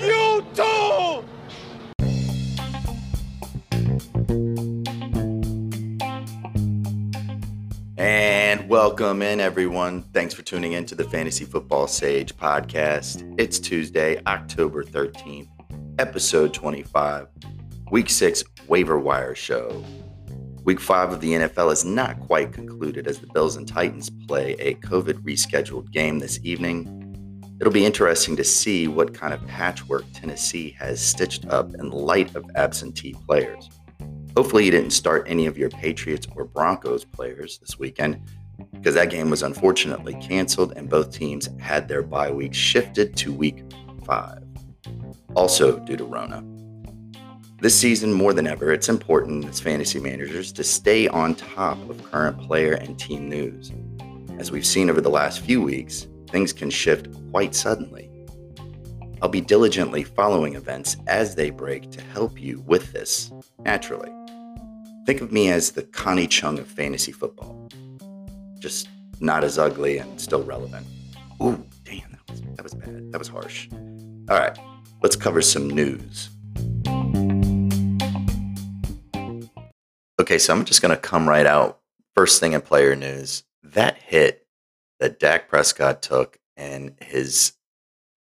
you too! And welcome in, everyone. Thanks for tuning in to the Fantasy Football Sage podcast. It's Tuesday, October 13th, episode 25, week six waiver wire show. Week five of the NFL is not quite concluded as the Bills and Titans play a COVID rescheduled game this evening. It'll be interesting to see what kind of patchwork Tennessee has stitched up in light of absentee players. Hopefully, you didn't start any of your Patriots or Broncos players this weekend because that game was unfortunately canceled and both teams had their bye week shifted to week five. Also, due to Rona. This season, more than ever, it's important as fantasy managers to stay on top of current player and team news. As we've seen over the last few weeks, things can shift quite suddenly. I'll be diligently following events as they break to help you with this naturally. Think of me as the Connie Chung of fantasy football. Just not as ugly and still relevant. Ooh, damn, that was, that was bad. That was harsh. All right, let's cover some news. Okay, so I'm just going to come right out. First thing in player news that hit that Dak Prescott took and his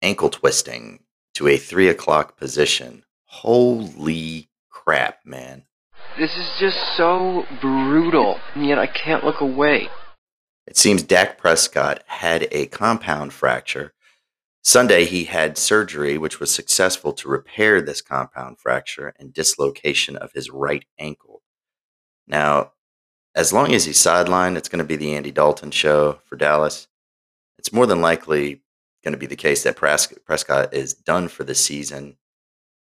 ankle twisting to a three o'clock position. Holy crap, man. This is just so brutal, and yet I can't look away. It seems Dak Prescott had a compound fracture. Sunday, he had surgery, which was successful to repair this compound fracture and dislocation of his right ankle. Now, as long as he's sidelined, it's going to be the Andy Dalton show for Dallas. It's more than likely going to be the case that Prescott is done for the season.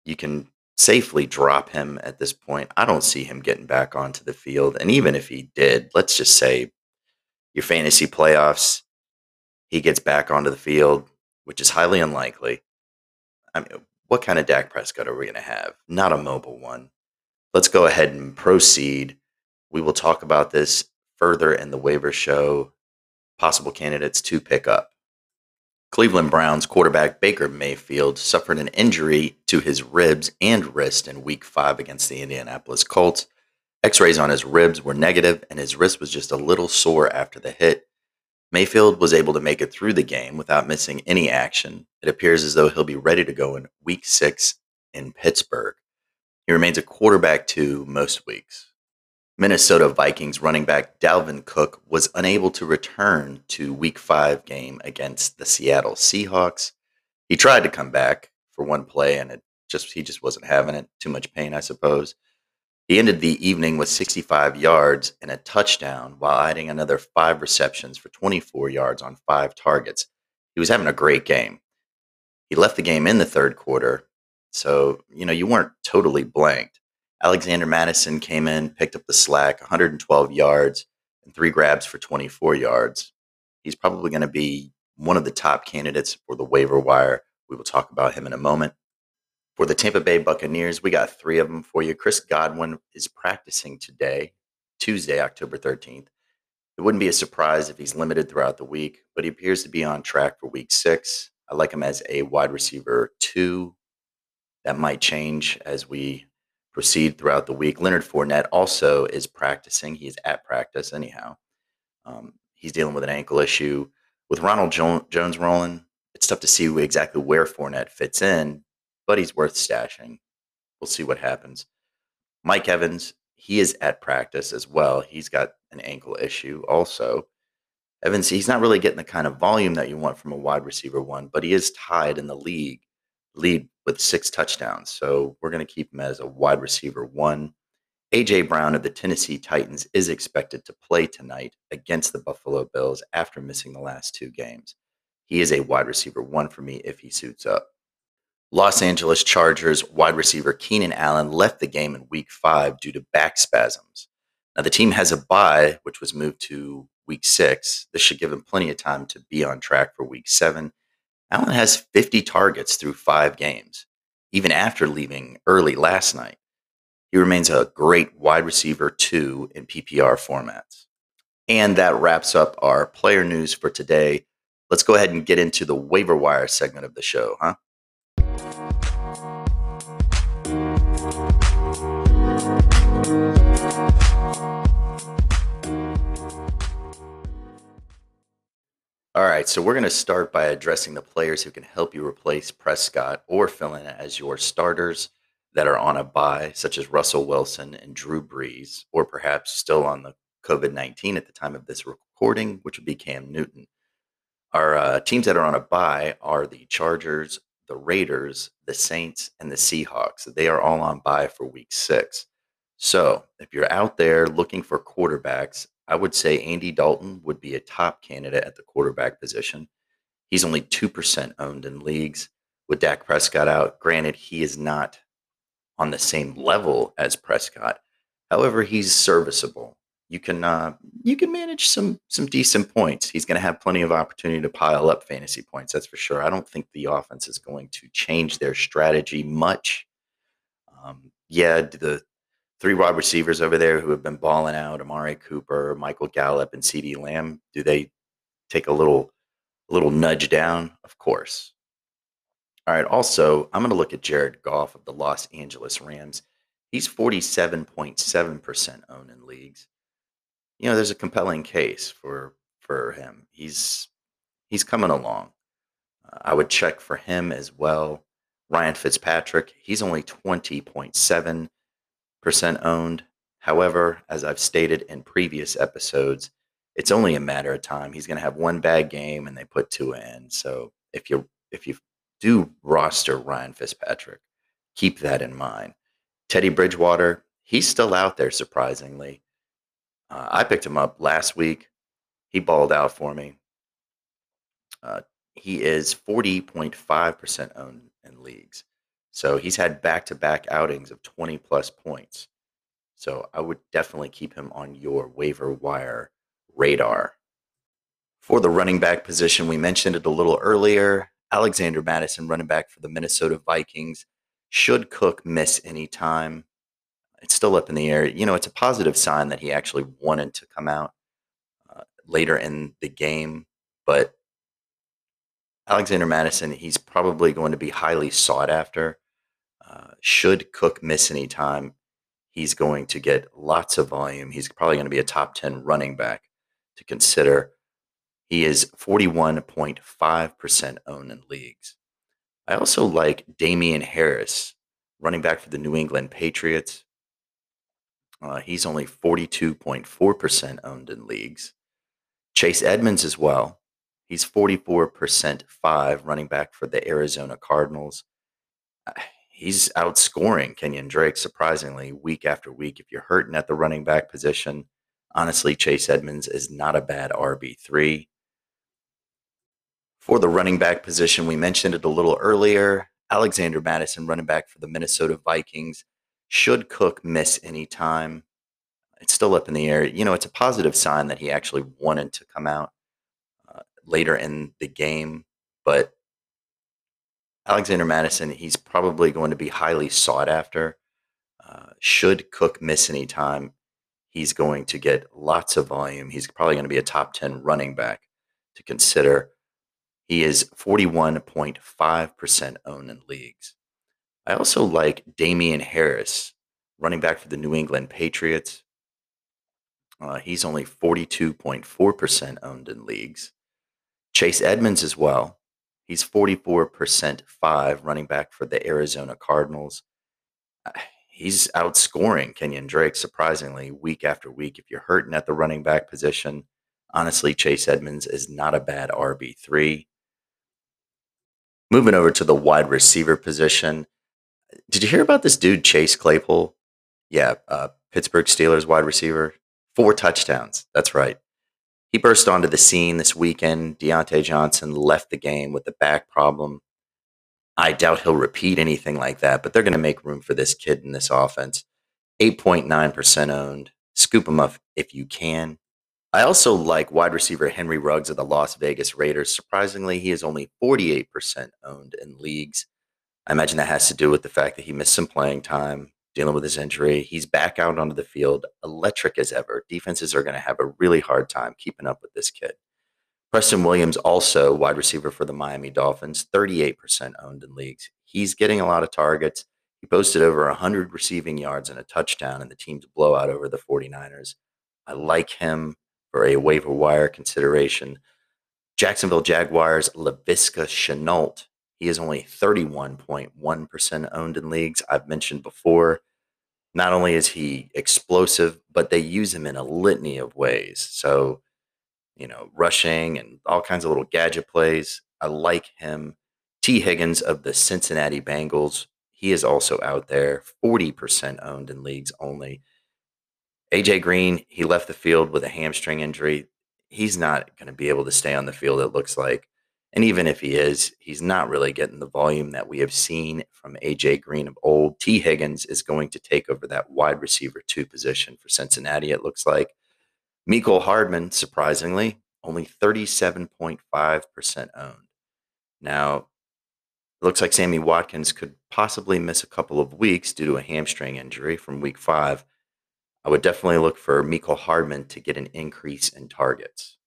You can safely drop him at this point. I don't see him getting back onto the field. And even if he did, let's just say your fantasy playoffs, he gets back onto the field, which is highly unlikely. I mean, what kind of Dak Prescott are we going to have? Not a mobile one. Let's go ahead and proceed. We will talk about this further in the waiver show, possible candidates to pick up. Cleveland Browns quarterback Baker Mayfield suffered an injury to his ribs and wrist in week five against the Indianapolis Colts. X rays on his ribs were negative, and his wrist was just a little sore after the hit. Mayfield was able to make it through the game without missing any action. It appears as though he'll be ready to go in week six in Pittsburgh. He remains a quarterback two most weeks. Minnesota Vikings running back Dalvin Cook was unable to return to week five game against the Seattle Seahawks. He tried to come back for one play and it just he just wasn't having it. Too much pain, I suppose. He ended the evening with 65 yards and a touchdown while adding another five receptions for 24 yards on five targets. He was having a great game. He left the game in the third quarter, so you know you weren't totally blanked. Alexander Mattison came in, picked up the slack, 112 yards and three grabs for 24 yards. He's probably going to be one of the top candidates for the waiver wire. We will talk about him in a moment. For the Tampa Bay Buccaneers, we got three of them for you. Chris Godwin is practicing today, Tuesday, October 13th. It wouldn't be a surprise if he's limited throughout the week, but he appears to be on track for week six. I like him as a wide receiver two. That might change as we proceed throughout the week. Leonard Fournette also is practicing. He's at practice anyhow. Um, he's dealing with an ankle issue. With Ronald jo- Jones rolling, it's tough to see exactly where Fournette fits in, but he's worth stashing. We'll see what happens. Mike Evans, he is at practice as well. He's got an ankle issue also. Evans, he's not really getting the kind of volume that you want from a wide receiver one, but he is tied in the league lead with six touchdowns. So we're going to keep him as a wide receiver one. AJ Brown of the Tennessee Titans is expected to play tonight against the Buffalo Bills after missing the last two games. He is a wide receiver one for me if he suits up. Los Angeles Chargers wide receiver Keenan Allen left the game in week five due to back spasms. Now, the team has a bye, which was moved to week six. This should give him plenty of time to be on track for week seven Allen has 50 targets through five games, even after leaving early last night. He remains a great wide receiver, two, in PPR formats. And that wraps up our player news for today. Let's go ahead and get into the waiver wire segment of the show, huh? So we're going to start by addressing the players who can help you replace Prescott or fill in as your starters that are on a bye, such as Russell Wilson and Drew Brees, or perhaps still on the COVID 19 at the time of this recording, which would be Cam Newton. Our uh, teams that are on a bye are the Chargers, the Raiders, the Saints, and the Seahawks. They are all on bye for week six. So if you're out there looking for quarterbacks, I would say Andy Dalton would be a top candidate at the quarterback position. He's only 2% owned in leagues. With Dak Prescott out, granted, he is not on the same level as Prescott. However, he's serviceable. You can uh, you can manage some some decent points. He's going to have plenty of opportunity to pile up fantasy points. That's for sure. I don't think the offense is going to change their strategy much. Um, yeah, the three wide receivers over there who have been balling out, Amari Cooper, Michael Gallup, and CeeDee Lamb, do they take a little a little nudge down? Of course. All right, also, I'm going to look at Jared Goff of the Los Angeles Rams. He's 47.7% owned in leagues. You know, there's a compelling case for for him. He's he's coming along. Uh, I would check for him as well. Ryan Fitzpatrick, he's only 20.7 percent owned. However, as I've stated in previous episodes, it's only a matter of time. He's going to have one bad game and they put two in. So if you if you do roster Ryan Fitzpatrick, keep that in mind. Teddy Bridgewater, he's still out there surprisingly. Uh, I picked him up last week. He balled out for me. Uh, he is 40.5% owned in leagues. So he's had back to back outings of 20 plus points. So I would definitely keep him on your waiver wire radar. For the running back position, we mentioned it a little earlier. Alexander Mattison, running back for the Minnesota Vikings, should Cook miss any time. It's still up in the air. You know, it's a positive sign that he actually wanted to come out uh, later in the game, but Alexander Mattison, he's probably going to be highly sought after. Uh, should Cook miss any time, he's going to get lots of volume. He's probably going to be a top 10 running back to consider. He is 41.5% owned in leagues. I also like Damien Harris, running back for the New England Patriots. Uh, he's only 42.4% owned in leagues. Chase Edmonds as well. He's 44% five, running back for the Arizona Cardinals. He's outscoring Kenyan Drake surprisingly week after week. If you're hurting at the running back position, honestly, Chase Edmonds is not a bad RB3. For the running back position, we mentioned it a little earlier. Alexander Mattison, running back for the Minnesota Vikings, should Cook miss any time? It's still up in the air. You know, it's a positive sign that he actually wanted to come out uh, later in the game, but Alexander Mattison, he's probably going to be highly sought after. Uh, should Cook miss any time, he's going to get lots of volume. He's probably going to be a top 10 running back to consider. He is 41.5% owned in leagues. I also like Damien Harris, running back for the New England Patriots. Uh, he's only 42.4% owned in leagues. Chase Edmonds as well. He's 44% five running back for the Arizona Cardinals. Uh, he's outscoring Kenyan Drake surprisingly week after week. If you're hurting at the running back position, honestly, Chase Edmonds is not a bad RB3. Moving over to the wide receiver position. Did you hear about this dude, Chase Claypool? Yeah, uh, Pittsburgh Steelers wide receiver. Four touchdowns. That's right. He burst onto the scene this weekend. Diontae Johnson left the game with a back problem. I doubt he'll repeat anything like that, but they're going to make room for this kid in this offense. 8.9% owned. Scoop him up if you can. I also like wide receiver Henry Ruggs of the Las Vegas Raiders. Surprisingly, he is only 48% owned in leagues. I imagine that has to do with the fact that he missed some playing time dealing with his injury. He's back out onto the field, electric as ever. Defenses are going to have a really hard time keeping up with this kid. Preston Williams, also wide receiver for the Miami Dolphins, 38% owned in leagues. He's getting a lot of targets. He posted over 100 receiving yards and a touchdown in the team's blowout over the 49ers. I like him for a waiver wire consideration. Jacksonville Jaguars, Laviska Shenault. He is only 31.1% owned in leagues. I've mentioned before. Not only is he explosive, but they use him in a litany of ways. So, you know, rushing and all kinds of little gadget plays. I like him. Tee Higgins of the Cincinnati Bengals. He is also out there, 40% owned in leagues only. AJ Green, he left the field with a hamstring injury. He's not going to be able to stay on the field, it looks like. And even if he is, he's not really getting the volume that we have seen from AJ Green of old. Tee Higgins is going to take over that wide receiver two position for Cincinnati, it looks like. Mecole Hardman, surprisingly, only 37.5% owned. Now, it looks like Sammy Watkins could possibly miss a couple of weeks due to a hamstring injury from week five. I would definitely look for Mecole Hardman to get an increase in targets.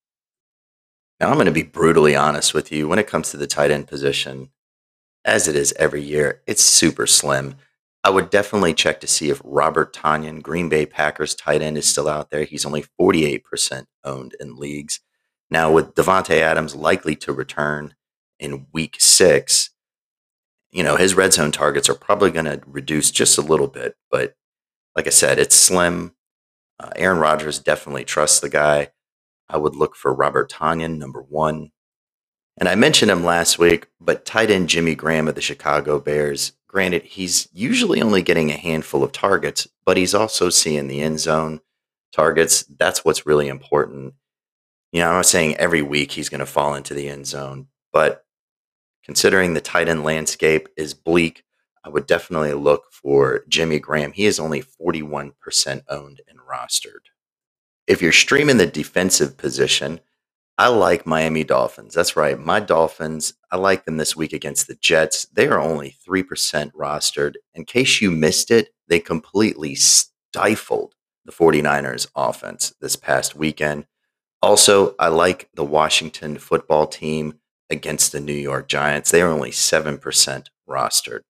Now, I'm going to be brutally honest with you. When it comes to the tight end position, as it is every year, it's super slim. I would definitely check to see if Robert Tonyan, Green Bay Packers tight end, is still out there. He's only 48% owned in leagues. Now, with Davante Adams likely to return in week six, you know, his red zone targets are probably going to reduce just a little bit. But like I said, it's slim. Uh, Aaron Rodgers definitely trusts the guy. I would look for Robert Tonyan, number one. And I mentioned him last week, but tight end Jimmy Graham of the Chicago Bears, granted, he's usually only getting a handful of targets, but he's also seeing the end zone targets. That's what's really important. You know, I'm not saying every week he's going to fall into the end zone, but considering the tight end landscape is bleak, I would definitely look for Jimmy Graham. He is only 41% owned and rostered. If you're streaming the defensive position, I like Miami Dolphins. That's right. My Dolphins, I like them this week against the Jets. They are only 3% rostered. In case you missed it, they completely stifled the 49ers offense this past weekend. Also, I like the Washington football team against the New York Giants. They are only 7% rostered.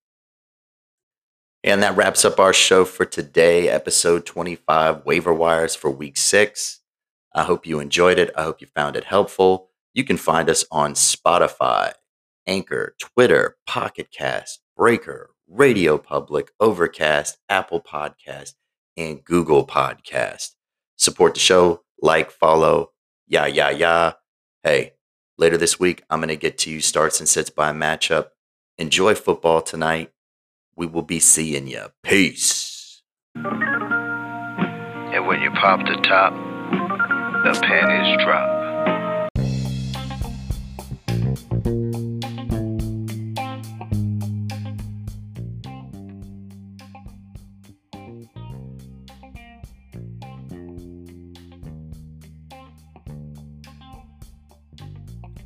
And that wraps up our show for today, episode 25, waiver wires for week six. I hope you enjoyed it. I hope you found it helpful. You can find us on Spotify, Anchor, Twitter, Pocket Cast, Breaker, Radio Public, Overcast, Apple Podcast, and Google Podcast. Support the show, like, follow, yeah, yeah, yeah. Hey, later this week, I'm going to get to you starts and sits by matchup. Enjoy football tonight. We will be seeing you. Peace. And when you pop the top, the panties drop.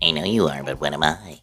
I know you are, but what am I?